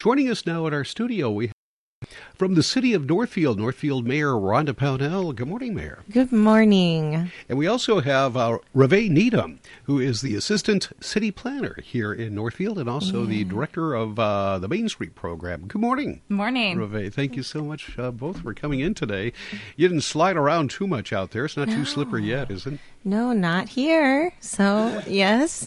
Joining us now at our studio, we from the city of Northfield, Northfield Mayor Rhonda Pownell. Good morning, Mayor. Good morning. And we also have uh, Revee Needham, who is the Assistant City Planner here in Northfield and also yeah. the Director of uh, the Main Street Program. Good morning. Morning. Revee, thank you so much uh, both for coming in today. You didn't slide around too much out there. It's not no. too slippery yet, is it? No, not here. So, yes.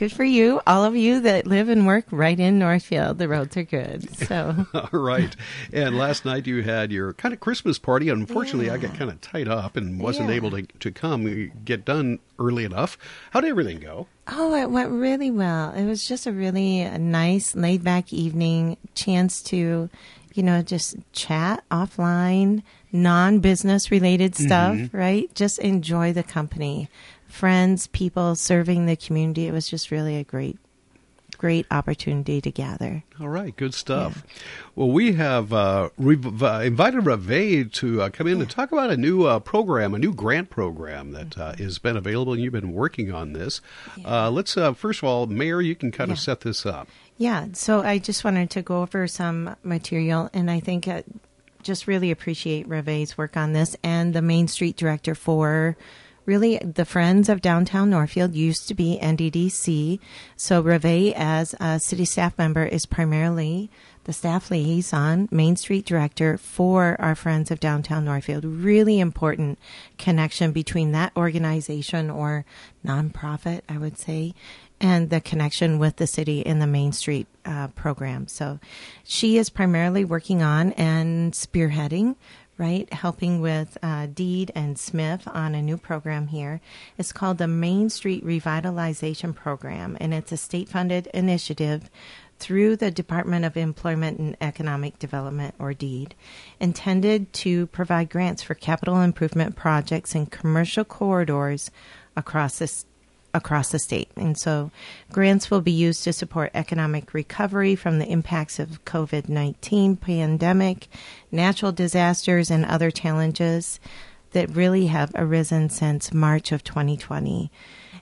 Good for you, all of you that live and work right in Northfield. The roads are good. So, all right. And last night you had your kind of Christmas party. Unfortunately, yeah. I got kind of tied up and wasn't yeah. able to to come get done early enough. How did everything go? Oh, it went really well. It was just a really nice, laid back evening. Chance to, you know, just chat offline, non business related stuff. Mm-hmm. Right? Just enjoy the company friends, people serving the community. It was just really a great great opportunity to gather. All right, good stuff. Yeah. Well, we have uh, uh, invited Revee to uh, come in yeah. and talk about a new uh, program, a new grant program that uh, has been available, and you've been working on this. Yeah. Uh, let's first of all, Mayor, you can kind of set this up. Yeah, so I just wanted to go over some material, and I think just really appreciate Revee's work on this and the Main Street Director for really the Friends of Downtown Northfield used to be NDDC. So Revee, as a city staff member, is primarily the staff liaison, Main Street director for our Friends of Downtown Northfield. Really important connection between that organization or nonprofit, I would say, and the connection with the city in the Main Street uh, program. So she is primarily working on and spearheading right? Helping with uh, DEED and SMIF on a new program here. It's called the Main Street Revitalization Program, and it's a state funded initiative through the Department of Employment and Economic Development, or DEED, intended to provide grants for capital improvement projects in commercial corridors across the across the state. And so grants will be used to support economic recovery from the impacts of COVID-19 pandemic, natural disasters and other challenges that really have arisen since March of 2020.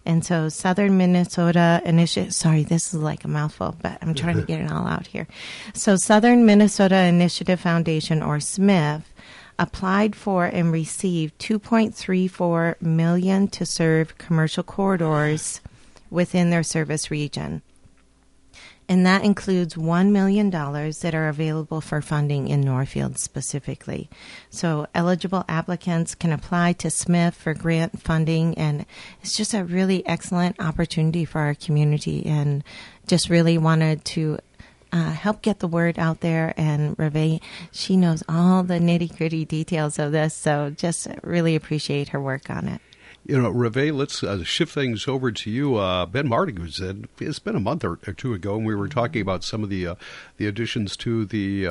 And so Southern Minnesota Initiative, sorry, this is like a mouthful, but I'm trying to get it all out here. So Southern Minnesota Initiative Foundation or SMIF applied for and received 2.34 million to serve commercial corridors within their service region. And that includes $1 million that are available for funding in Northfield specifically. So eligible applicants can apply to SMIF for grant funding and it's just a really excellent opportunity for our community and just really wanted to uh, help get the word out there. And Revee, she knows all the nitty gritty details of this, so just really appreciate her work on it. You know, Revee, let's uh, shift things over to you. Uh, Ben Martig was in. It's been a month or, two ago, and we were talking about some of the uh, the additions to the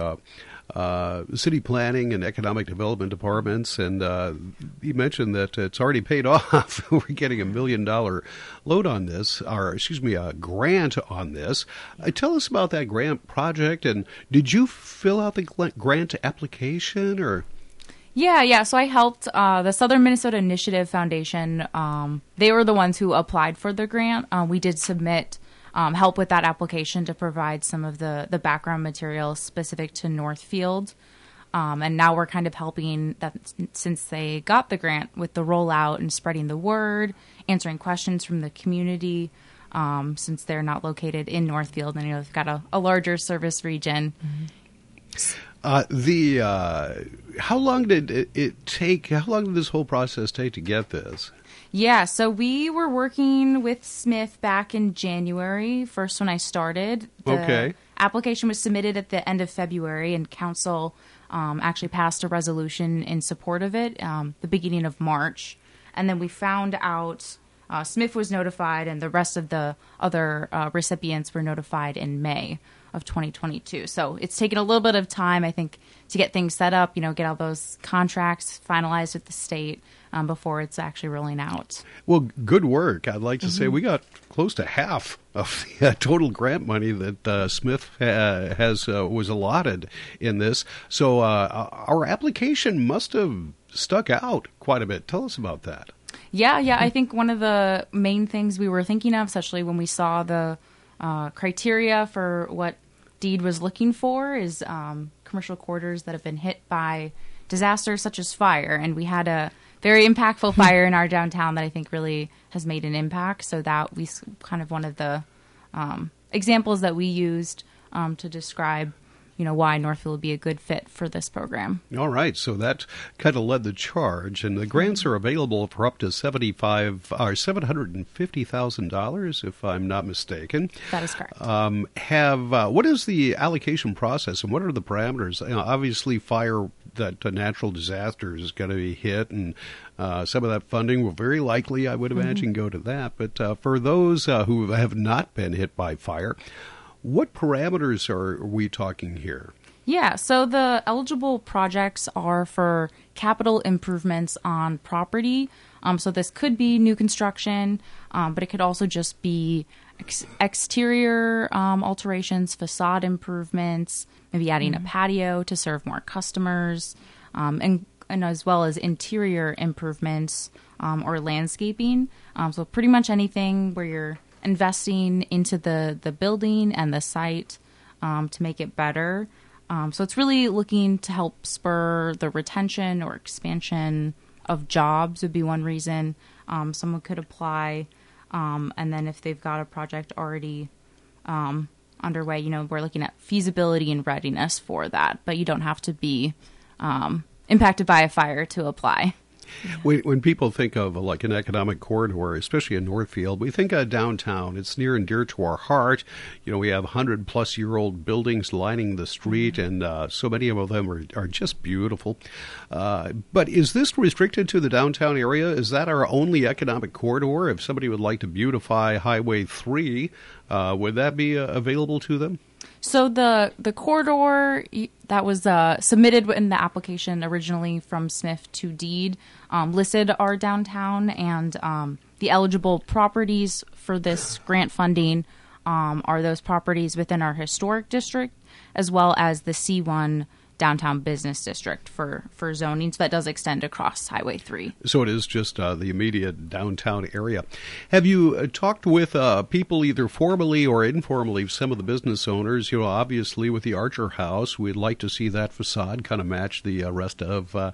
uh, city planning and economic development departments, and uh, you mentioned that it's already paid off. We're getting a million dollar load on this, or excuse me, a grant on this. Uh, tell us about that grant project, and did you fill out the grant application, or? Yeah, yeah. So I helped uh, the Southern Minnesota Initiative Foundation. Um, they were the ones who applied for the grant. Uh, we did submit um, help with that application to provide some of the the background material specific to Northfield. Um, and now we're kind of helping that since they got the grant with the rollout and spreading the word, answering questions from the community. Um, since they're not located in Northfield, and you know they've got a, a larger service region. Mm-hmm. Uh, the uh, how long did it, it, take? How long did this whole process take to get this? Yeah, so we were working with SMIF back in January, first when I started. The okay. Application was submitted at the end of February, and council um, actually passed a resolution in support of it um, the beginning of March. And then we found out uh, SMIF was notified, and the rest of the other uh, recipients were notified in May of 2022. So it's taken a little bit of time, I think, to get things set up, you know, get all those contracts finalized with the state um, before it's actually rolling out. Well, good work. I'd like to mm-hmm. say we got close to half of the uh, total grant money that uh, SMIF uh, has uh, was allotted in this. So uh, our application must have stuck out quite a bit. Tell us about that. Yeah, yeah. I think one of the main things we were thinking of, especially when we saw the uh, criteria for what DEED was looking for is um, commercial corridors that have been hit by disasters such as fire, and we had a very impactful fire in our downtown that I think really has made an impact. So that we kind of one of the um, examples that we used um, to describe you know why Northfield would be a good fit for this program. All right, so that kind of led the charge, and the grants are available for up to seventy five or seven hundred and fifty thousand dollars, if I'm not mistaken. That is correct. Um, have uh, what is the allocation process, and what are the parameters? You know, obviously, fire that uh, natural disaster is going to be hit, and uh, some of that funding will very likely, I would mm-hmm. imagine, mm-hmm. go to that. But uh, for those uh, who have not been hit by fire, what parameters are we talking here? Yeah, so the eligible projects are for capital improvements on property. Um, so this could be new construction, um, but it could also just be ex- exterior um, alterations, facade improvements, maybe adding mm-hmm. a patio to serve more customers, um, and, and as well as interior improvements um, or landscaping. Um, so pretty much anything where you're investing into the the building and the site um, to make it better. Um, so it's really looking to help spur the retention or expansion of jobs would be one reason um, someone could apply. Um, and then if they've got a project already um, underway, you know, we're looking at feasibility and readiness for that. But you don't have to be um, impacted by a fire to apply. When, when people think of like an economic corridor, especially in Northfield, we think of downtown. It's near and dear to our heart. You know, we have hundred plus year old buildings lining the street, mm-hmm. and uh, so many of them are, are just beautiful. Uh, but is this restricted to the downtown area? Is that our only economic corridor? If somebody would like to beautify Highway Three, uh, would that be uh, available to them? So the the corridor that was uh, submitted in the application originally from SMIF to DEED um, listed our downtown and um, the eligible properties for this grant funding um, are those properties within our historic district as well as the C1 downtown business district for for zoning. So that does extend across Highway Three. So it is just uh, the immediate downtown area. Have you uh, talked with uh, people either formally or informally, some of the business owners? You know, obviously with the Archer House, we'd like to see that facade kind of match the uh, rest of uh,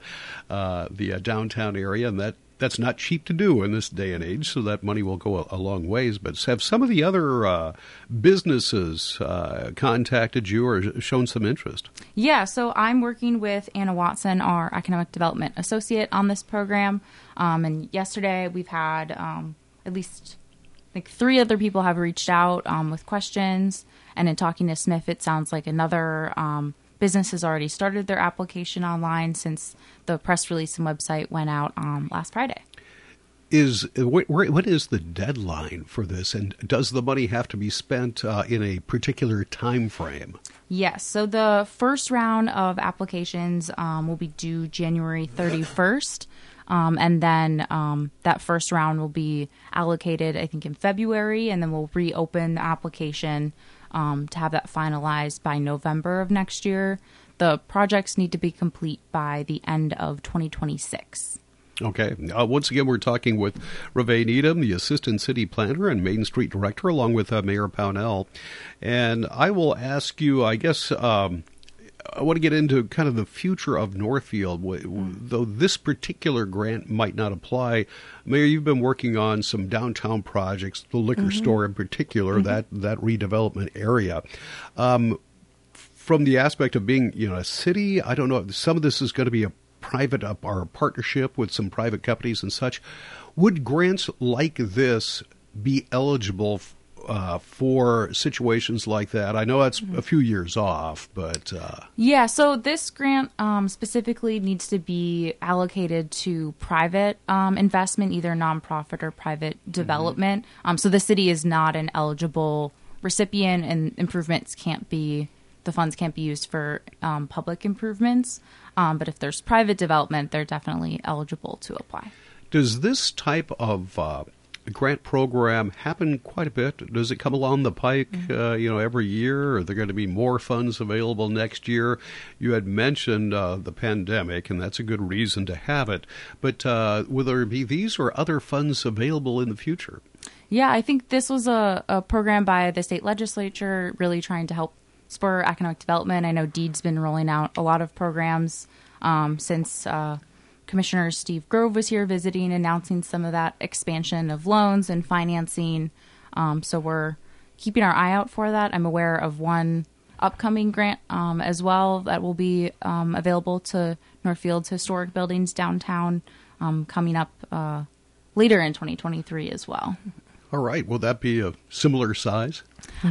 the downtown area, and that that's not cheap to do in this day and age, so that money will go a, a long ways. But have some of the other uh, businesses uh, contacted you or shown some interest? Yeah, so I'm working with Anna Watson, our economic development associate, on this program. Um, and yesterday we've had um, at least like three other people have reached out um, with questions. And in talking to SMIF, it sounds like another business has already started their application online since the press release and website went out um, last Friday. Is what is the deadline for this, and does the money have to be spent uh, in a particular time frame? Yes. So the first round of applications um, will be due January 31st. Um, and then um, that first round will be allocated, I think, in February, and then we'll reopen the application um, to have that finalized by November of next year. The projects need to be complete by the end of 2026. Okay. Uh, once again, we're talking with Revee Needham, the Assistant City Planner and Main Street Director, along with uh, Mayor Pownell. And I will ask you, I guess, um, I want to get into kind of the future of Northfield. Though this particular grant might not apply, Mayor, you've been working on some downtown projects, the liquor mm-hmm. store in particular, mm-hmm. that that redevelopment area. Um, from the aspect of being, you know, a city, I don't know. Some of this is going to be a private up or a partnership with some private companies and such. Would grants like this be eligible uh, for situations like that? I know that's a few years off, but uh... yeah. So this grant um, specifically needs to be allocated to private um, investment, either nonprofit or private mm-hmm. development. Mm-hmm. Um, so the city is not an eligible recipient, and improvements can't be the funds can't be used for um, public improvements. Um, but if there's private development, they're definitely eligible to apply. Does this type of uh, grant program happen quite a bit? Does it come along the pike, mm-hmm. uh, you know, every year? Are there going to be more funds available next year? You had mentioned uh, the pandemic, and that's a good reason to have it. But uh, will there be these or other funds available in the future? Yeah, I think this was a, a program by the state legislature really trying to help spur economic development. I know DEED's been rolling out a lot of programs um, since uh, Commissioner Steve Grove was here visiting, announcing some of that expansion of loans and financing. Um, so we're keeping our eye out for that. I'm aware of one upcoming grant um, as well that will be um, available to Northfield's historic buildings downtown um, coming up uh, later in 2023 as well. All right. Will that be a similar size?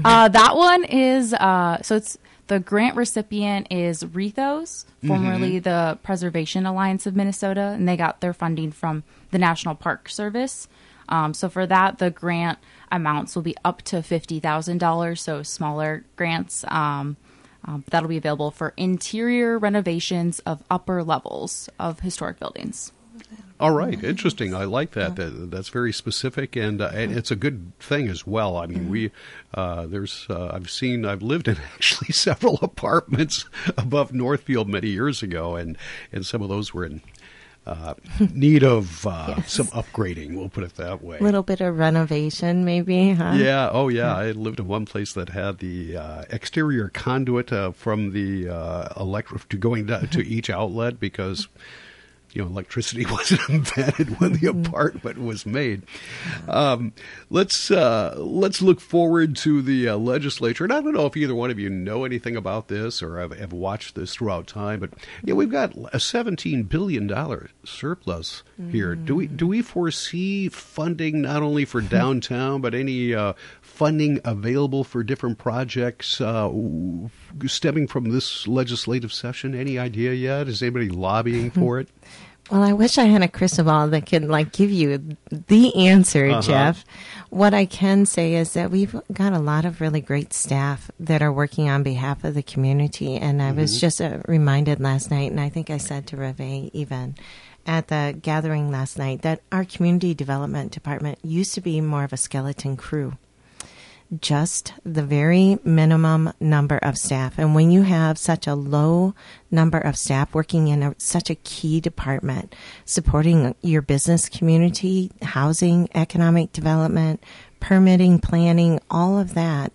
Uh, that one is uh, so it's the grant recipient is Rethos, formerly the Preservation Alliance of Minnesota, and they got their funding from the National Park Service. Um, so for that, the grant amounts will be up to fifty thousand dollars. So smaller grants. Um, um, that'll be available for interior renovations of upper levels of historic buildings. All right, interesting. I like that. that that's very specific, and uh, and it's a good thing as well. I mean, we uh, there's uh, I've seen I've lived in actually several apartments above Northfield many years ago, and and some of those were in uh, need of uh, Yes. some upgrading. We'll put it that way. A little bit of renovation, maybe, huh? Yeah. Oh, yeah. I lived in one place that had the uh, exterior conduit uh, from the uh, electric to going down to each outlet because you know electricity wasn't invented when the apartment was made. Um, let's uh, let's look forward to the uh, legislature. And I don't know if either one of you know anything about this or have, have watched this throughout time, but yeah, we've got a seventeen billion dollar surplus here. Do we do we foresee funding not only for downtown but any uh, funding available for different projects uh, stemming from this legislative session? Any idea yet? Is anybody lobbying for it? Well, I wish I had a crystal ball that could like give you the answer, Uh-huh. Jeff. What I can say is that we've got a lot of really great staff that are working on behalf of the community. And I was just uh, reminded last night, and I think I said to Revee even at the gathering last night, that our community development department used to be more of a skeleton crew just the very minimum number of staff. And when you have such a low number of staff working in a, such a key department, supporting your business community, housing, economic development, permitting, planning, all of that,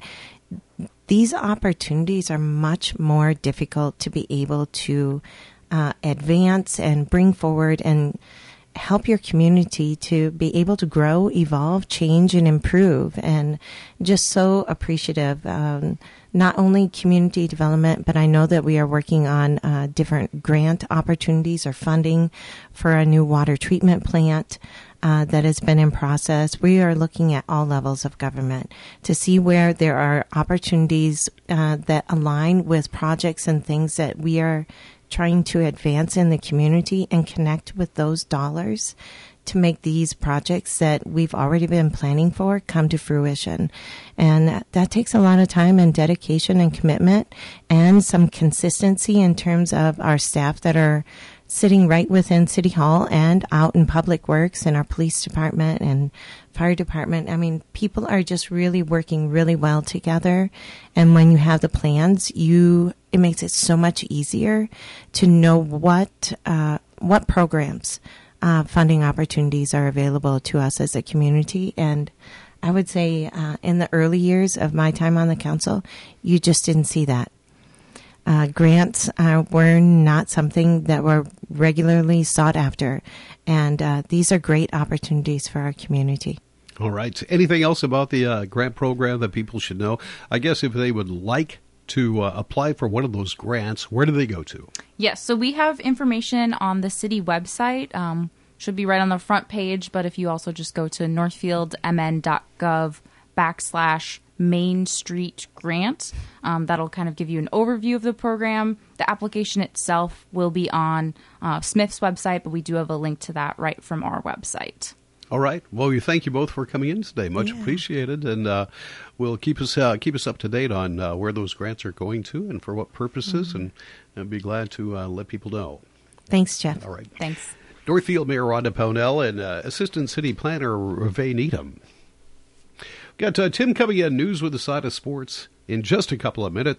these opportunities are much more difficult to be able to uh, advance and bring forward and help your community to be able to grow, evolve, change, and improve. And just so appreciative. Um, not only community development, but I know that we are working on uh, different grant opportunities or funding for a new water treatment plant uh, that has been in process. We are looking at all levels of government to see where there are opportunities uh, that align with projects and things that we are trying to advance in the community and connect with those dollars to make these projects that we've already been planning for come to fruition. And that takes a lot of time and dedication and commitment and some consistency in terms of our staff that are sitting right within City Hall and out in Public Works and our police department and fire department. I mean, people are just really working really well together. And when you have the plans, you it makes it so much easier to know what uh, what programs, uh, funding opportunities are available to us as a community. And I would say, uh, in the early years of my time on the council, you just didn't see that. Uh, grants uh, were not something that were regularly sought after, and uh, these are great opportunities for our community. All right. Anything else about the grant program that people should know? I guess if they would like to uh, apply for one of those grants, where do they go to? Yes, so we have information on the city website. Um, should be right on the front page, but if you also just go to northfieldmn.gov backslash Main Street Grant, um, that'll kind of give you an overview of the program. The application itself will be on uh, SMIF's website, but we do have a link to that right from our website. All right. Well, we thank you both for coming in today. Much Yeah. appreciated, and uh, we'll keep us uh, keep us up to date on uh, where those grants are going to and for what purposes, and I'd be glad to uh, let people know. Thanks, Jeff. All right. Thanks. Northfield Mayor Rhonda Pownell and uh, Assistant City Planner Revee Needham. Got uh, Tim coming in, news with a side of sports in just a couple of minutes.